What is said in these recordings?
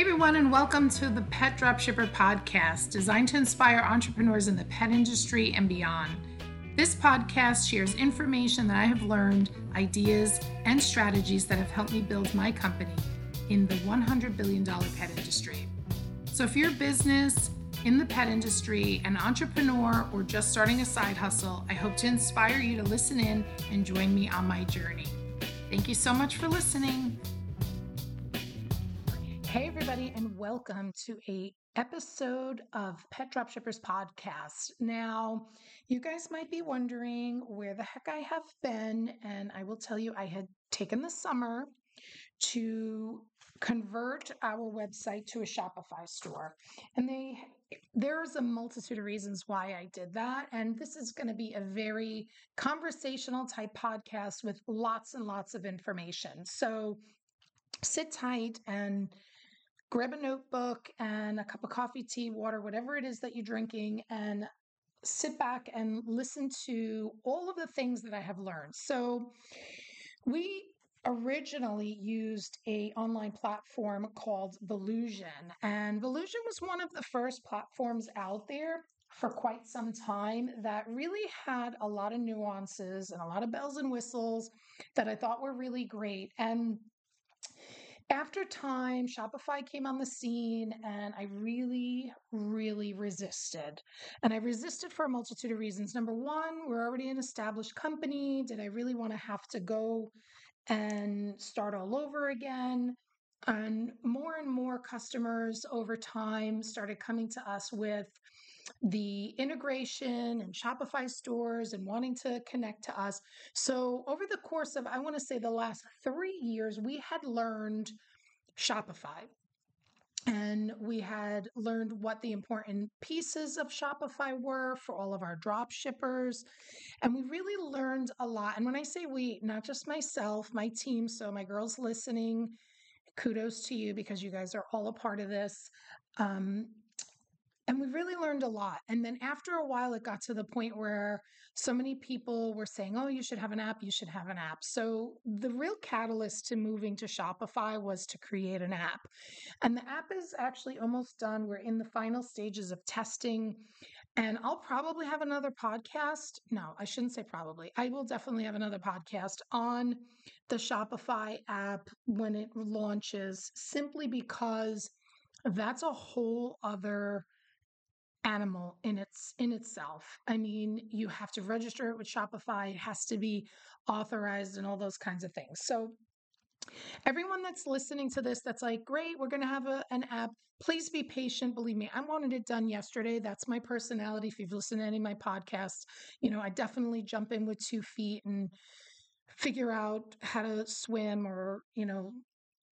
Hey everyone, and welcome to the Pet Dropshipper podcast, designed to inspire entrepreneurs in the pet industry and beyond. This podcast shares information that I have learned, ideas, and strategies that have helped me build my company in the $100 billion pet industry. So if you're a business in the pet industry, an entrepreneur, or just starting a side hustle, I hope to inspire you to listen in and join me on my journey. Thank you so much for listening. Hey everybody and welcome to a episode of Pet Dropshippers podcast. Now, you guys might be wondering where the heck I have been and I will tell you I had taken the summer to convert our website to a Shopify store. And they there's a multitude of reasons why I did that and this is going to be a very conversational type podcast with lots and lots of information. So sit tight and grab a notebook and a cup of coffee, tea, water, whatever it is that you're drinking, and sit back and listen to all of the things that I have learned. So, we originally used a online platform called Volusion and Volusion was one of the first platforms out there for quite some time that really had a lot of nuances and a lot of bells and whistles that I thought were really great and after time, Shopify came on the scene and I really, really resisted. And I resisted for a multitude of reasons. Number one, we're already an established company. Did I really want to have to go and start all over again? And more and more customers over time started coming to us with the integration and Shopify stores and wanting to connect to us. So, over the course of, I want to say, the last three years, we had learned Shopify. And we had learned what the important pieces of Shopify were for all of our drop shippers. And we really learned a lot. And when I say we, not just myself, my team, so my girls listening, kudos to you because you guys are all a part of this. Um, and we really learned a lot. And then after a while, it got to the point where so many people were saying, oh, you should have an app, you should have an app. So the real catalyst to moving to Shopify was to create an app. And the app is actually almost done. We're in the final stages of testing. And I'll probably have another podcast. No, I shouldn't say probably. I will definitely have another podcast on the Shopify app when it launches, simply because that's a whole other animal in its in itself. I mean, you have to register it with Shopify, it has to be authorized and all those kinds of things. So everyone that's listening to this that's like, "Great, we're going to have a, an app." Please be patient. Believe me, I wanted it done yesterday. That's my personality. If you've listened to any of my podcasts, you know, I definitely jump in with two feet and figure out how to swim or, you know,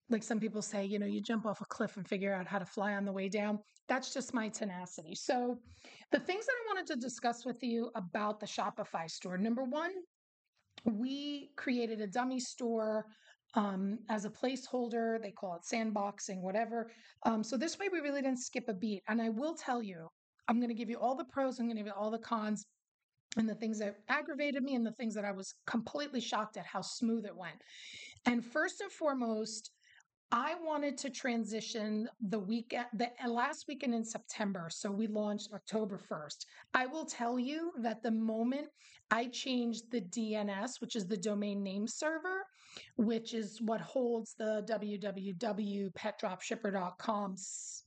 like some people say, you know, you jump off a cliff and figure out how to fly on the way down. That's just my tenacity. So, the things that I wanted to discuss with you about the Shopify store number one, we created a dummy store um, as a placeholder. They call it sandboxing, whatever. Um, so, this way we really didn't skip a beat. And I will tell you, I'm going to give you all the pros, I'm going to give you all the cons and the things that aggravated me and the things that I was completely shocked at how smooth it went. And first and foremost, I wanted to transition the week the uh, last weekend in September. So we launched October 1st. I will tell you that the moment I changed the DNS, which is the domain name server, which is what holds the www.petdropshipper.com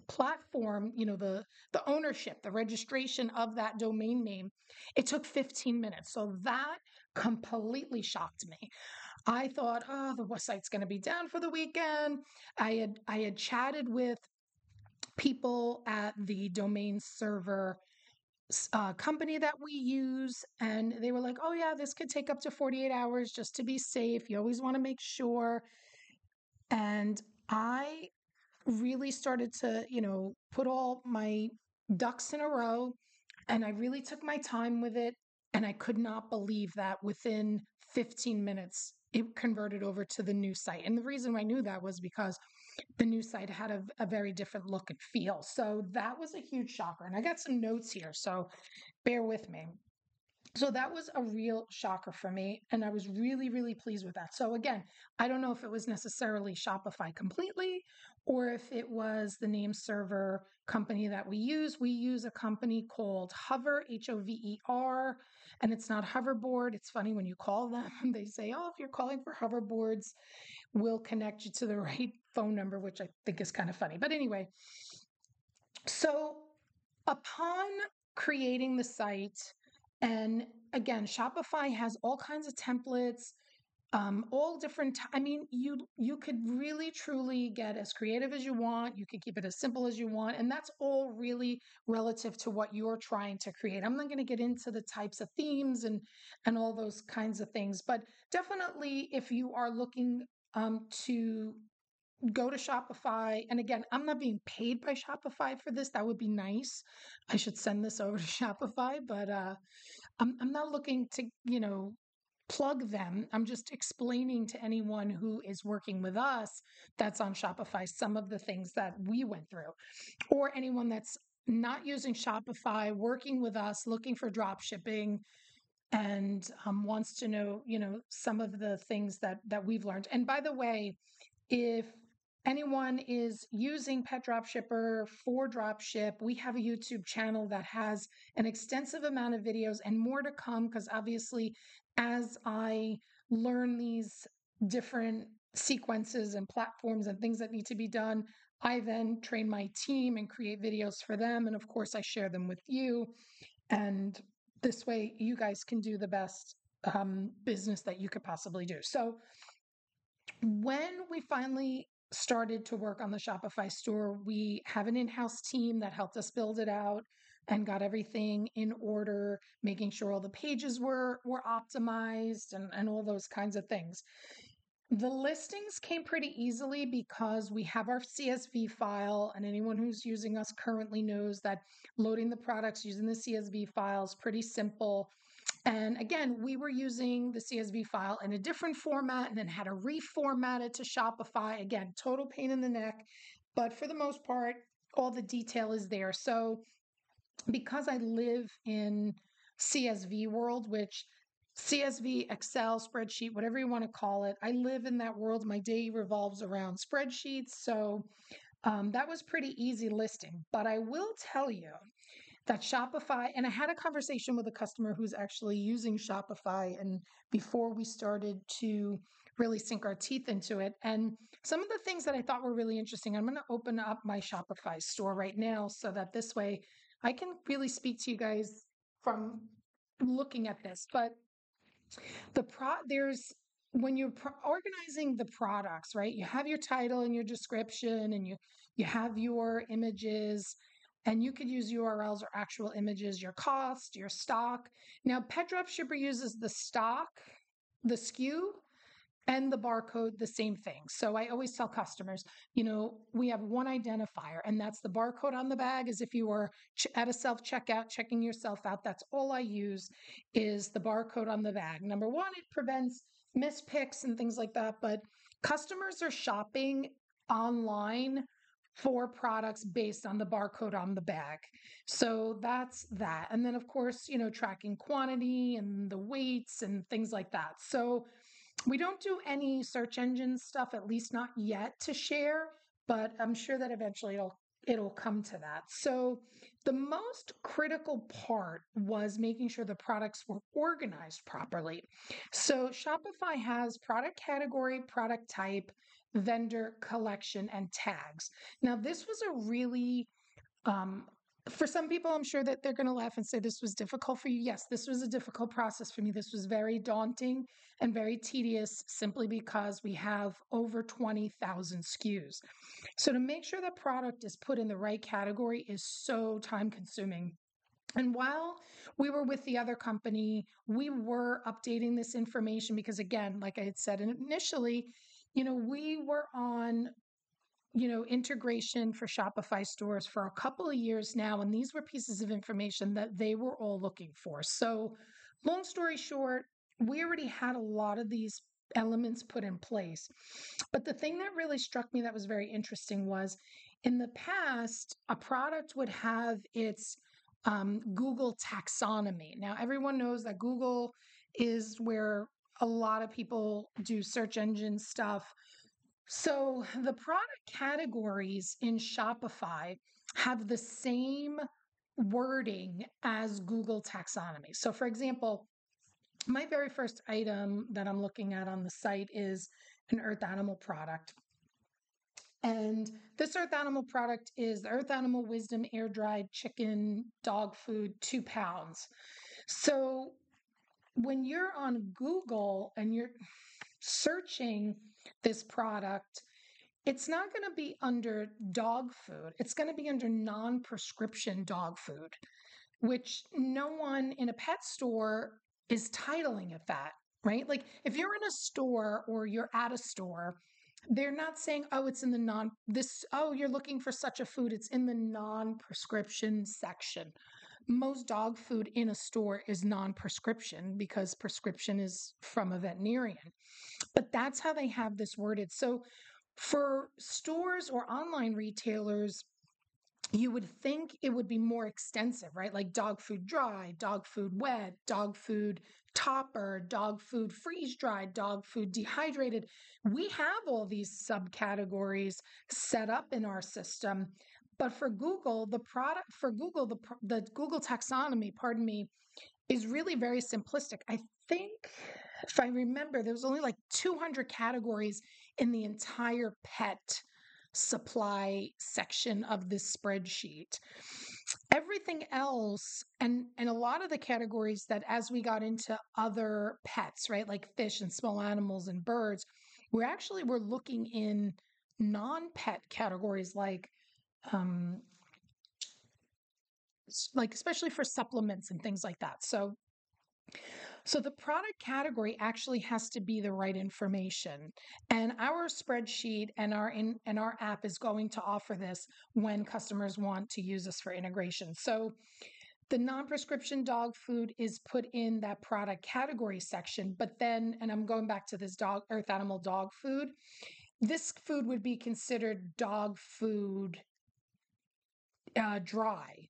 platform, you know, the the ownership, the registration of that domain name, it took 15 minutes. So that completely shocked me. I thought, oh, the site's going to be down for the weekend. I had I had chatted with people at the domain server uh, company that we use, and they were like, "Oh yeah, this could take up to 48 hours just to be safe. You always want to make sure." And I really started to, you know, put all my ducks in a row, and I really took my time with it. And I could not believe that within 15 minutes, it converted over to the new site. And the reason I knew that was because the new site had a, a, very different look and feel. So that was a huge shocker. And I got some notes here, so bear with me. So that was a real shocker for me. And I was really, really pleased with that. So, again, I don't know if it was necessarily Shopify completely or if it was the name server company that we use. We use a company called Hover, H O V E R, and it's not hoverboard. It's funny when you call them, they say, Oh, if you're calling for hoverboards, we'll connect you to the right phone number, which I think is kind of funny. But anyway, so upon creating the site, and again, Shopify has all kinds of templates, um, all different. T- I mean, you you could really truly get as creative as you want. You can keep it as simple as you want, and that's all really relative to what you're trying to create. I'm not going to get into the types of themes and and all those kinds of things, but definitely if you are looking um, to go to Shopify. And again, I'm not being paid by Shopify for this. That would be nice. I should send this over to Shopify, but uh, I'm, I'm not looking to, you know, plug them. I'm just explaining to anyone who is working with us that's on Shopify some of the things that we went through, or anyone that's not using Shopify, working with us, looking for drop shipping and um, wants to know, you know, some of the things that that we've learned. And by the way, if anyone is using Pet Dropshipper for Dropship, we have a YouTube channel that has an extensive amount of videos and more to come because obviously, as I learn these different sequences and platforms and things that need to be done, I then train my team and create videos for them. And of course, I share them with you. And this way, you guys can do the best um, business that you could possibly do. So, when we finally started to work on the Shopify store, we have an in house team that helped us build it out and got everything in order, making sure all the pages were, were optimized and, and all those kinds of things. The listings came pretty easily because we have our CSV file, and anyone who's using us currently knows that loading the products using the CSV file is pretty simple. And again, we were using the CSV file in a different format and then had to reformat it to Shopify. Again, total pain in the neck. But for the most part, all the detail is there. So because I live in CSV world, which CSV, Excel, spreadsheet, whatever you want to call it, I live in that world. My day revolves around spreadsheets. So um, that was pretty easy listing. But I will tell you that Shopify, and I had a conversation with a customer who's actually using Shopify, and before we started to really sink our teeth into it. And some of the things that I thought were really interesting, I'm going to open up my Shopify store right now so that this way I can really speak to you guys from looking at this. But the pro there's when you're pro- organizing the products, right? You have your title and your description, and you you have your images and you could use URLs or actual images, your cost, your stock. Now, Pet Dropshipper uses the stock, the SKU, and the barcode the same thing. So I always tell customers, you know, we have one identifier, and that's the barcode on the bag. As if you were at a self checkout, checking yourself out. That's all I use is the barcode on the bag. Number one, it prevents mispicks and things like that. But customers are shopping online for products based on the barcode on the bag. So that's that. And then, of course, you know, tracking quantity and the weights and things like that. So we don't do any search engine stuff, at least not yet to share, but I'm sure that eventually it'll it'll come to that. So the most critical part was making sure the products were organized properly. So Shopify has product category, product type, vendor collection, and tags. Now, this was a really um, for some people, I'm sure that they're going to laugh and say this was difficult for you. Yes, this was a difficult process for me. This was very daunting and very tedious simply because we have over 20,000 SKUs. So, to make sure that product is put in the right category is so time consuming. And while we were with the other company, we were updating this information because, again, like I had said initially, you know, we were on you know, integration for Shopify stores for a couple of years now, and these were pieces of information that they were all looking for. So, long story short, we already had a lot of these elements put in place. But the thing that really struck me that was very interesting was in the past, a product would have its um, Google taxonomy. Now, everyone knows that Google is where a lot of people do search engine stuff. So the product categories in Shopify have the same wording as Google taxonomy. So, for example, my very first item that I'm looking at on the site is an earth animal product. And this earth animal product is the Earth Animal Wisdom air dried chicken dog food, two pounds. So when you're on Google and you're searching this product, it's not going to be under dog food. It's going to be under non prescription dog food, which no one in a pet store is titling it that, right? Like if you're in a store or you're at a store, they're not saying, oh, it's in the non this, oh, you're looking for such a food. It's in the non prescription section. Most dog food in a store is non prescription because prescription is from a veterinarian. But that's how they have this worded. So for stores or online retailers, you would think it would be more extensive, right? Like dog food dry, dog food wet, dog food topper, dog food freeze dried, dog food dehydrated. We have all these subcategories set up in our system. But for Google, the product for Google, the, the Google taxonomy, pardon me, is really very simplistic. I think, if I remember, there was only like 200 categories in the entire pet supply section of this spreadsheet. Everything else, and and a lot of the categories that as we got into other pets, right, like fish and small animals and birds, we actually were looking in non-pet categories like um like especially for supplements and things like that. So so the product category actually has to be the right information. And our spreadsheet and our in, and our app is going to offer this when customers want to use this for integration. So the non-prescription dog food is put in that product category section, but then and I'm going back to this dog earth animal dog food. This food would be considered dog food uh, dry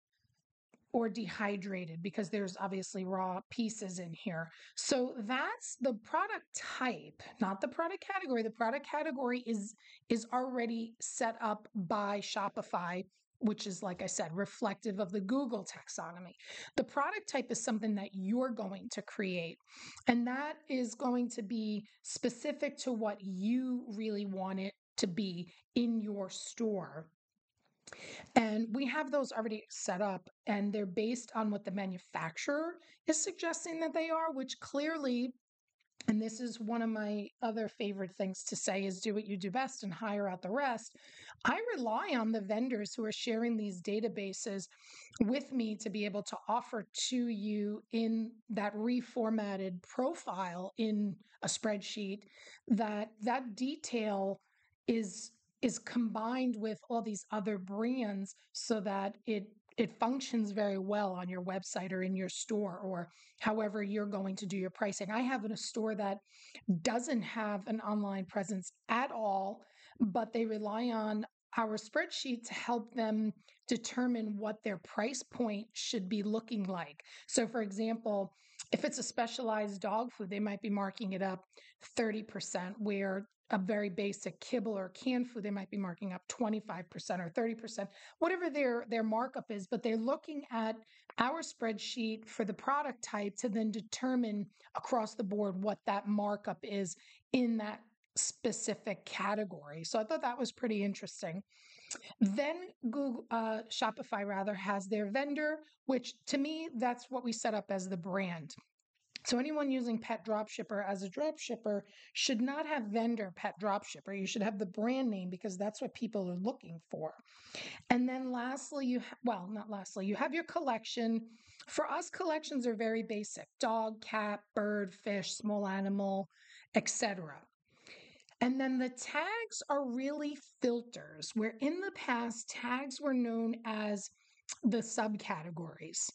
or dehydrated because there's obviously raw pieces in here. So that's the product type, not the product category. The product category is is already set up by Shopify which is like I said reflective of the Google taxonomy. The product type is something that you're going to create and that is going to be specific to what you really want it to be in your store and we have those already set up, and they're based on what the manufacturer is suggesting that they are, which clearly, and this is one of my other favorite things to say is do what you do best and hire out the rest. I rely on the vendors who are sharing these databases with me to be able to offer to you in that reformatted profile in a spreadsheet that that detail is is combined with all these other brands so that it it functions very well on your website or in your store or however you're going to do your pricing. I have a store that doesn't have an online presence at all, but they rely on our spreadsheet to help them determine what their price point should be looking like. So, for example, if it's a specialized dog food, they might be marking it up 30%, where a very basic kibble or canned food, they might be marking up 25% or 30%, whatever their, their markup is, but they're looking at our spreadsheet for the product type to then determine across the board what that markup is in that specific category. So I thought that was pretty interesting. Then Google uh, Shopify rather has their vendor, which to me that's what we set up as the brand. So anyone using Pet Dropshipper as a dropshipper should not have vendor Pet Dropshipper. You should have the brand name because that's what people are looking for. And then lastly, you ha- well, not lastly, you have your collection. For us, collections are very basic: dog, cat, bird, fish, small animal, etc. And then the tags are really filters, where in the past, tags were known as the subcategories,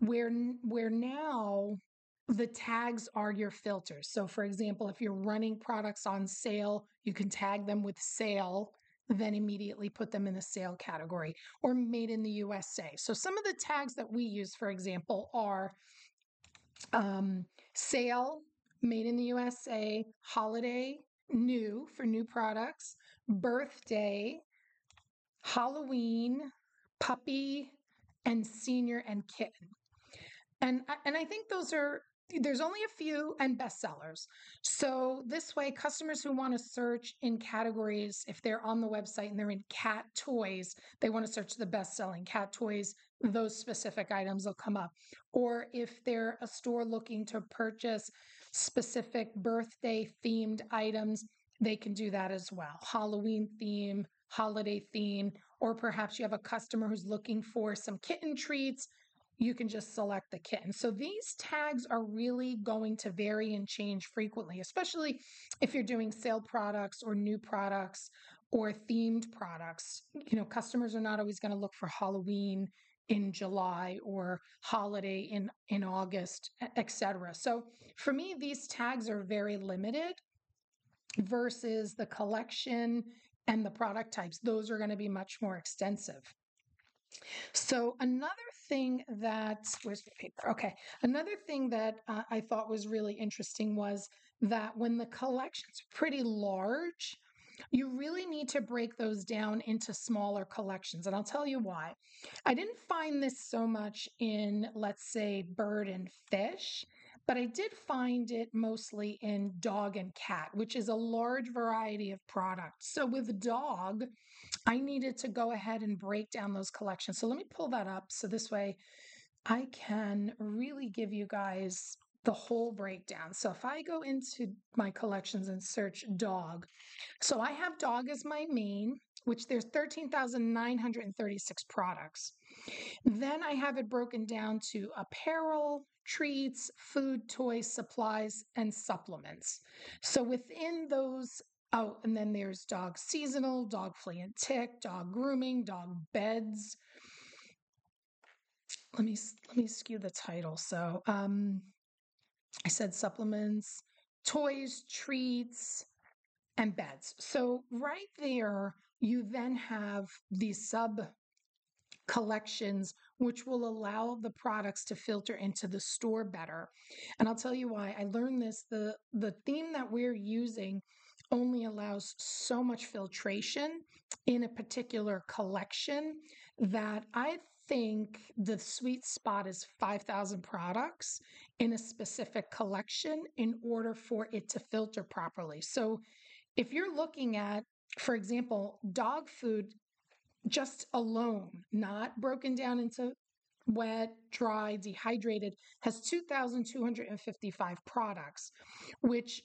where, where now the tags are your filters. So, for example, if you're running products on sale, you can tag them with sale then immediately put them in the sale category or made in the USA. So some of the tags that we use, for example, are um, sale, made in the USA, holiday, new for new products, birthday, Halloween, puppy, and senior and kitten. And and I think those are there's only a few and bestsellers. So this way, customers who want to search in categories, if they're on the website and they're in cat toys, they want to search the best-selling cat toys, those specific items will come up. Or if they're a store looking to purchase specific birthday themed items, they can do that as well. Halloween theme, holiday theme, or perhaps you have a customer who's looking for some kitten treats you can just select the kitten. So these tags are really going to vary and change frequently, especially if you're doing sale products or new products or themed products. You know, customers are not always going to look for Halloween in July or holiday in in August, etc. So for me these tags are very limited versus the collection and the product types. Those are going to be much more extensive. So another thing that where's the paper? Okay, another thing that uh, I thought was really interesting was that when the collection's pretty large, you really need to break those down into smaller collections. And I'll tell you why. I didn't find this so much in, let's say, bird and fish, but I did find it mostly in dog and cat, which is a large variety of products. So with dog, I needed to go ahead and break down those collections. So let me pull that up so this way I can really give you guys the whole breakdown. So if I go into my collections and search dog, so I have dog as my main, which there's 13,936 products. Then I have it broken down to apparel, treats, food, toys, supplies, and supplements. So within those Oh, and then there's dog seasonal, dog flea and tick, dog grooming, dog beds. Let me let me skew the title. So, um, I said supplements, toys, treats, and beds. So right there, you then have these sub collections, which will allow the products to filter into the store better. And I'll tell you why. I learned this. The the theme that we're using only allows so much filtration in a particular collection that I think the sweet spot is 5,000 products in a specific collection in order for it to filter properly. So if you're looking at, for example, dog food just alone, not broken down into wet, dry, dehydrated, has 2,255 products, which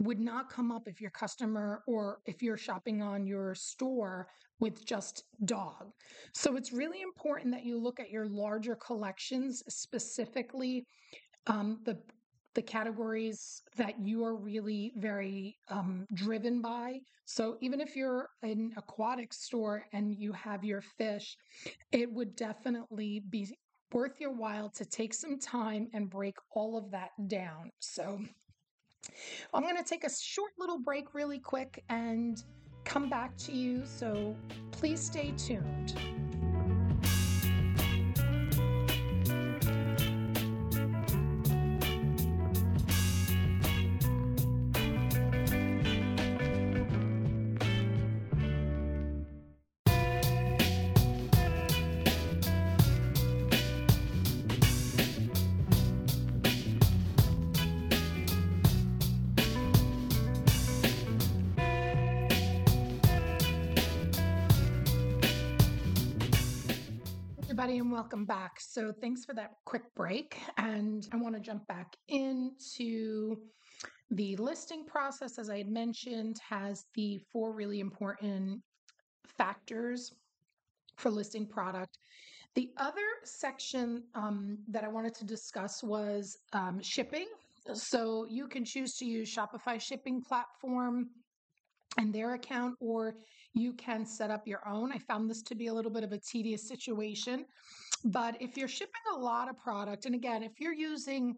would not come up if your customer or if you're shopping on your store with just dog. So it's really important that you look at your larger collections, specifically um, the the categories that you are really very um, driven by. So even if you're an aquatic store and you have your fish, it would definitely be worth your while to take some time and break all of that down. So I'm going to take a short little break really quick and come back to you. So please stay tuned. And welcome back. So, thanks for that quick break. And I want to jump back into the listing process, as I had mentioned, has the four really important factors for listing product. The other section um, that I wanted to discuss was um, shipping. So, you can choose to use Shopify shipping platform and their account, or you can set up your own. I found this to be a little bit of a tedious situation. But if you're shipping a lot of product, and again, if you're using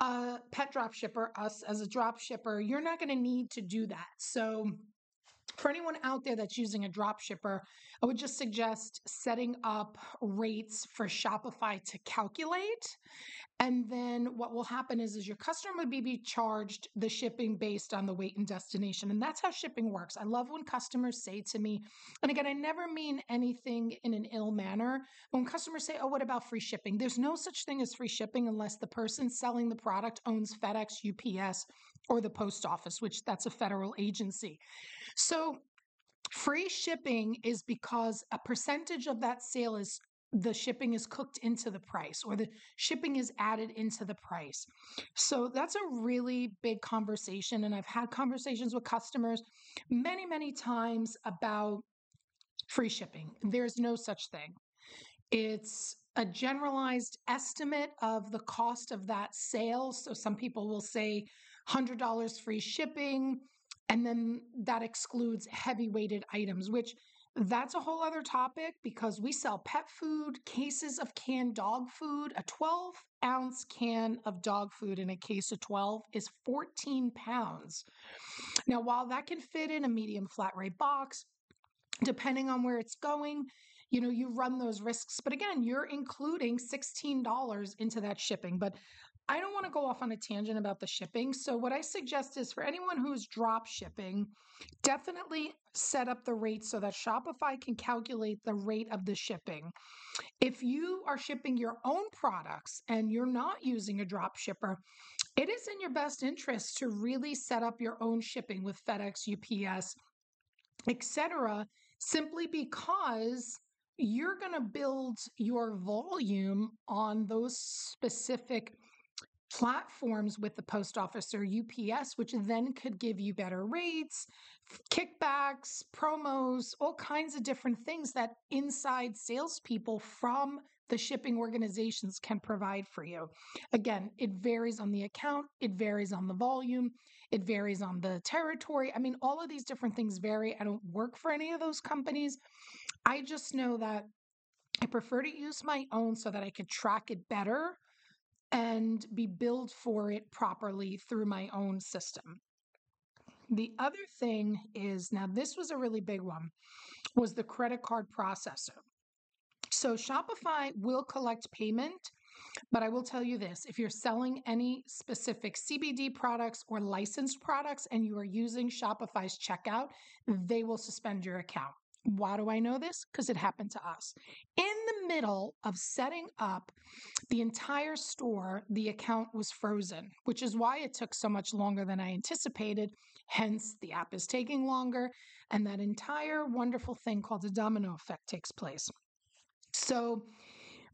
a pet drop shipper, us as a drop shipper, you're not going to need to do that. So for anyone out there that's using a drop shipper, I would just suggest setting up rates for Shopify to calculate. And then what will happen is, is your customer be, be charged the shipping based on the weight and destination. And that's how shipping works. I love when customers say to me, and again, I never mean anything in an ill manner. When customers say, oh, what about free shipping? There's no such thing as free shipping unless the person selling the product owns FedEx, UPS, or the post office, which that's a federal agency. So free shipping is because a percentage of that sale is the shipping is cooked into the price or the shipping is added into the price. So that's a really big conversation. And I've had conversations with customers many, many times about free shipping. There's no such thing. It's a generalized estimate of the cost of that sale. So some people will say $100 free shipping, and then that excludes heavy weighted items, which that's a whole other topic because we sell pet food, cases of canned dog food. A 12 ounce can of dog food in a case of 12 is 14 pounds. Now, while that can fit in a medium flat rate box, depending on where it's going, you know, you run those risks. But again, you're including $16 into that shipping. But I don't want to go off on a tangent about the shipping. So, what I suggest is for anyone who's drop shipping, definitely set up the rate so that Shopify can calculate the rate of the shipping. If you are shipping your own products and you're not using a drop shipper, it is in your best interest to really set up your own shipping with FedEx, UPS, etc., simply because you're going to build your volume on those specific platforms with the post office or UPS, which then could give you better rates, kickbacks, promos, all kinds of different things that inside salespeople from the shipping organizations can provide for you. Again, it varies on the account, it varies on the volume, it varies on the territory. I mean, all of these different things vary. I don't work for any of those companies. I just know that I prefer to use my own so that I could track it better and be billed for it properly through my own system. The other thing is now this was a really big one was the credit card processor. So Shopify will collect payment, but I will tell you this, if you're selling any specific CBD products or licensed products and you are using Shopify's checkout, they will suspend your account. Why do I know this? Because it happened to us. In the middle of setting up the entire store, the account was frozen, which is why it took so much longer than I anticipated. Hence, the app is taking longer, and that entire wonderful thing called the domino effect takes place. So,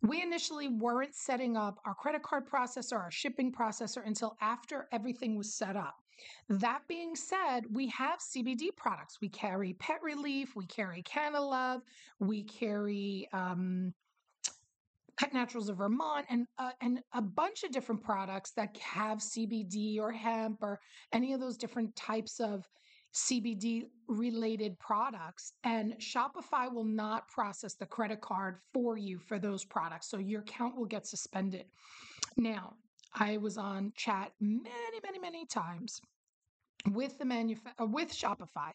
we initially weren't setting up our credit card processor, our shipping processor until after everything was set up. That being said, we have CBD products. We carry Pet Releaf, we carry Canalove, we carry um, Pet Naturals of Vermont, and uh, and a bunch of different products that have CBD or hemp or any of those different types of CBD related products, and Shopify will not process the credit card for you for those products. So your account will get suspended. Now, I was on chat many, many, many times with the manuf- uh, with Shopify.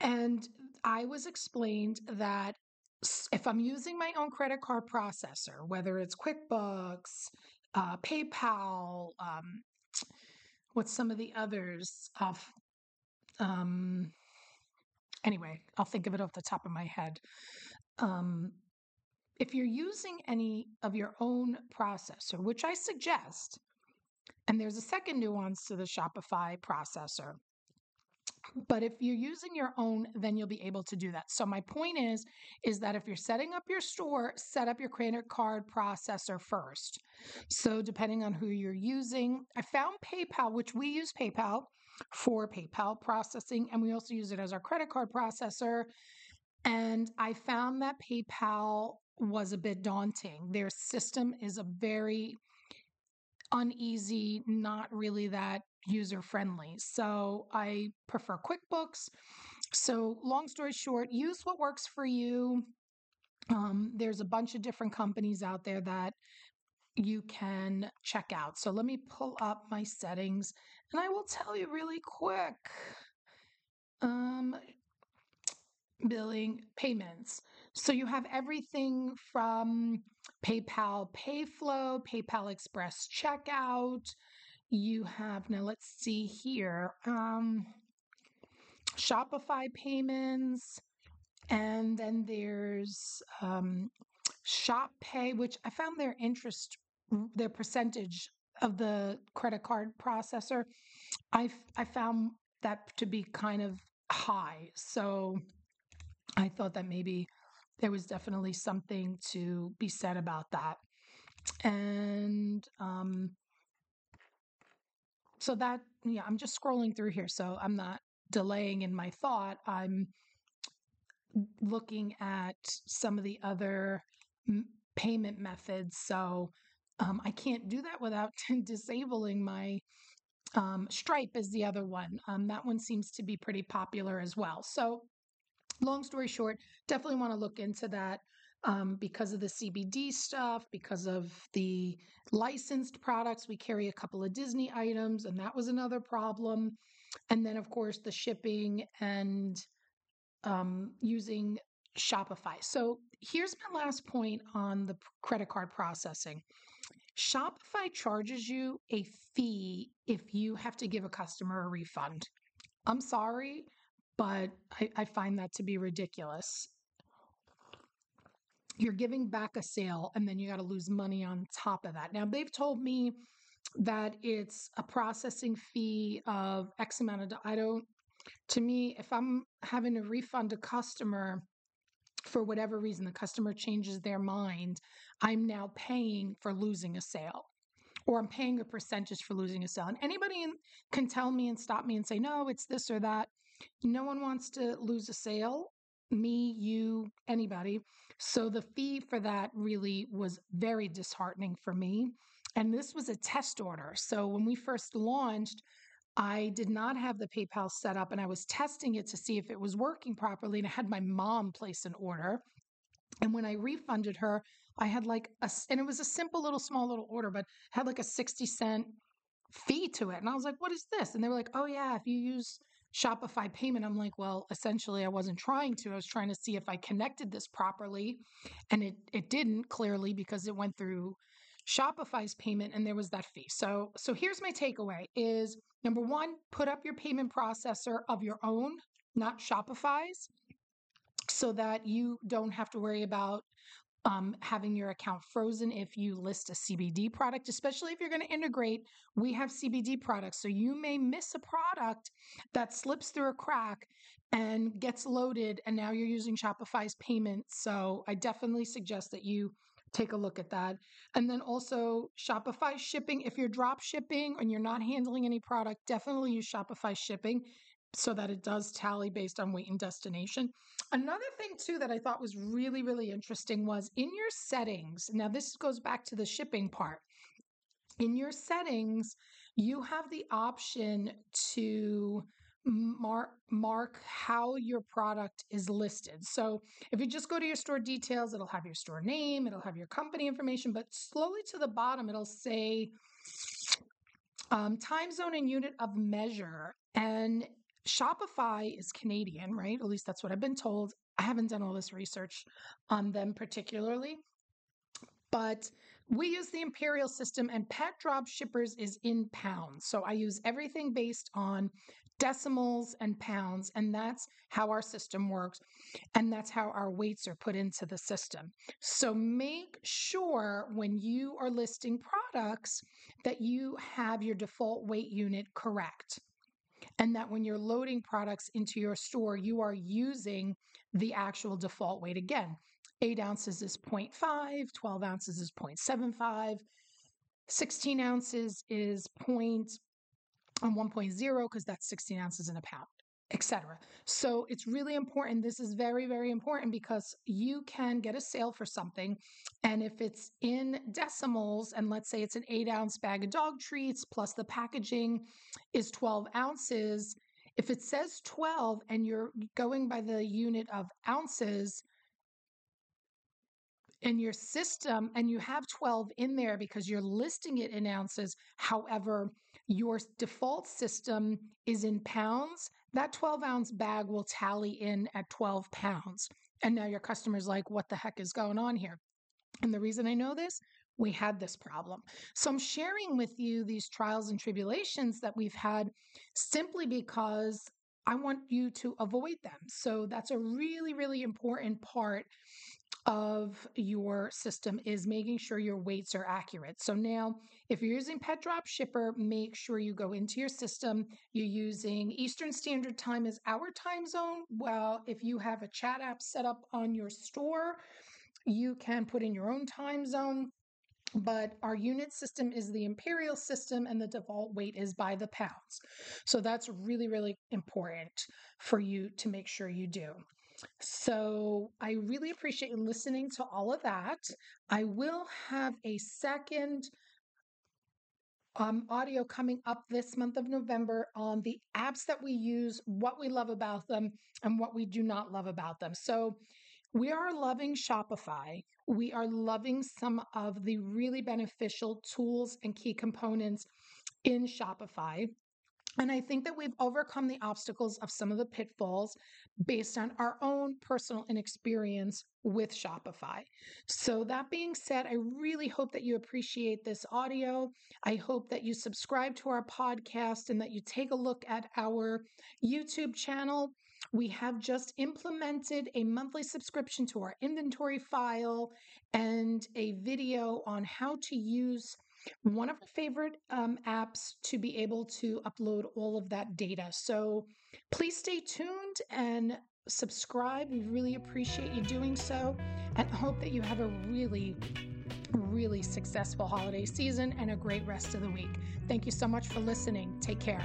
And I was explained that if I'm using my own credit card processor, whether it's QuickBooks, uh, PayPal, um, what's some of the others? Uh, um, anyway, I'll think of it off the top of my head. Um, if you're using any of your own processor, which I suggest, and there's a second nuance to the Shopify processor. But if you're using your own, then you'll be able to do that. So my point is, is that if you're setting up your store, set up your credit card processor first. So depending on who you're using, I found PayPal, which we use PayPal for PayPal processing, and we also use it as our credit card processor. And I found that PayPal was a bit daunting. Their system is a very uneasy, not really that user friendly. So I prefer QuickBooks. So, long story short, use what works for you. Um, there's a bunch of different companies out there that you can check out. So, let me pull up my settings and I will tell you really quick. um, billing payments. So you have everything from PayPal Payflow, PayPal Express checkout. You have now let's see here. Um, Shopify payments, and then there's um, Shop Pay, which I found their interest, their percentage of the credit card processor. I I found that to be kind of high, so I thought that maybe there was definitely something to be said about that, and um, so that yeah, I'm just scrolling through here, so I'm not delaying in my thought. I'm looking at some of the other m- payment methods. So um, I can't do that without disabling my um, Stripe is the other one. Um, that one seems to be pretty popular as well. So long story short, definitely want to look into that. Um, because of the CBD stuff, because of the licensed products. We carry a couple of Disney items, and that was another problem. And then, of course, the shipping and um, using Shopify. So here's my last point on the credit card processing. Shopify charges you a fee if you have to give a customer a refund. I'm sorry, but I, I find that to be ridiculous. You're giving back a sale and then you got to lose money on top of that. Now, they've told me that it's a processing fee of X amount of, I don't to me, if I'm having to refund a customer for whatever reason, the customer changes their mind, I'm now paying for losing a sale or I'm paying a percentage for losing a sale. And anybody can tell me and stop me and say, no, it's this or that. No one wants to lose a sale, me, you, anybody. So the fee for that really was very disheartening for me. And this was a test order. So when we first launched, I did not have the PayPal set up and I was testing it to see if it was working properly. And I had my mom place an order. And when I refunded her, I had like a, and it was a simple little small little order, but had like a 60 cent fee to it. And I was like, what is this? And they were like, oh, yeah, if you use Shopify payment, I'm like, well, essentially, I wasn't trying to. I was trying to see if I connected this properly. And it, it didn't clearly because it went through Shopify's payment and there was that fee. So so here's my takeaway is number 1, put up your payment processor of your own, not Shopify's, so that you don't have to worry about um, having your account frozen if you list a CBD product, especially if you're going to integrate. We have CBD products, so you may miss a product that slips through a crack and gets loaded, and now you're using Shopify's payment. So I definitely suggest that you take a look at that. And then also Shopify shipping. If you're drop shipping and you're not handling any product, definitely use Shopify shipping so that it does tally based on weight and destination. Another thing too that I thought was really really interesting was in your settings. Now this goes back to the shipping part. In your settings, you have the option to mark mark how your product is listed. So if you just go to your store details, it'll have your store name, it'll have your company information, but slowly to the bottom, it'll say um, time zone and unit of measure. And Shopify is Canadian, right? At least that's what I've been told. I haven't done all this research on them particularly, but we use the imperial system and pet drop shippers is in pounds so i use everything based on decimals and pounds. And that's how our system works. And that's how our weights are put into the system. So make sure when you are listing products that you have your default weight unit correct. And that when you're loading products into your store, you are using the actual default weight again. Eight ounces is 0.5, 12 ounces is 0.75, 16 ounces is on 1.0 because that's 16 ounces in a pound etc. So it's really important. This is very, very important because you can get a sale for something. And if it's in decimals, and let's say it's an eight ounce bag of dog treats plus the packaging is 12 ounces, if it says 12 and you're going by the unit of ounces, in your system and you have 12 in there because you're listing it in ounces. However, your default system is in pounds, that 12 ounce bag will tally in at 12 pounds. And now your customer's like, what the heck is going on here? And the reason I know this, we had this problem. So I'm sharing with you these trials and tribulations that we've had simply because I want you to avoid them. So that's a really, really important part of your system is making sure your weights are accurate. So now, if you're using Pet Drop Shipper, make sure you go into your system. You're using Eastern Standard Time as our time zone. Well, if you have a chat app set up on your store, you can put in your own time zone. But our unit system is the imperial system, and the default weight is by the pounds. So that's really, really important for you to make sure you do. So I really appreciate you listening to all of that. I will have a second um, audio coming up this month of November on the apps that we use, what we love about them, and what we do not love about them. So we are loving Shopify. We are loving some of the really beneficial tools and key components in Shopify. And I think that we've overcome the obstacles of some of the pitfalls based on our own personal inexperience with Shopify. So, that being said, I really hope that you appreciate this audio. I hope that you subscribe to our podcast and that you take a look at our YouTube channel. We have just implemented a monthly subscription to our inventory file and a video on how to use one of our favorite um, apps to be able to upload all of that data. So please stay tuned and subscribe. We really appreciate you doing so and hope that you have a really, really successful holiday season and a great rest of the week. Thank you so much for listening. Take care.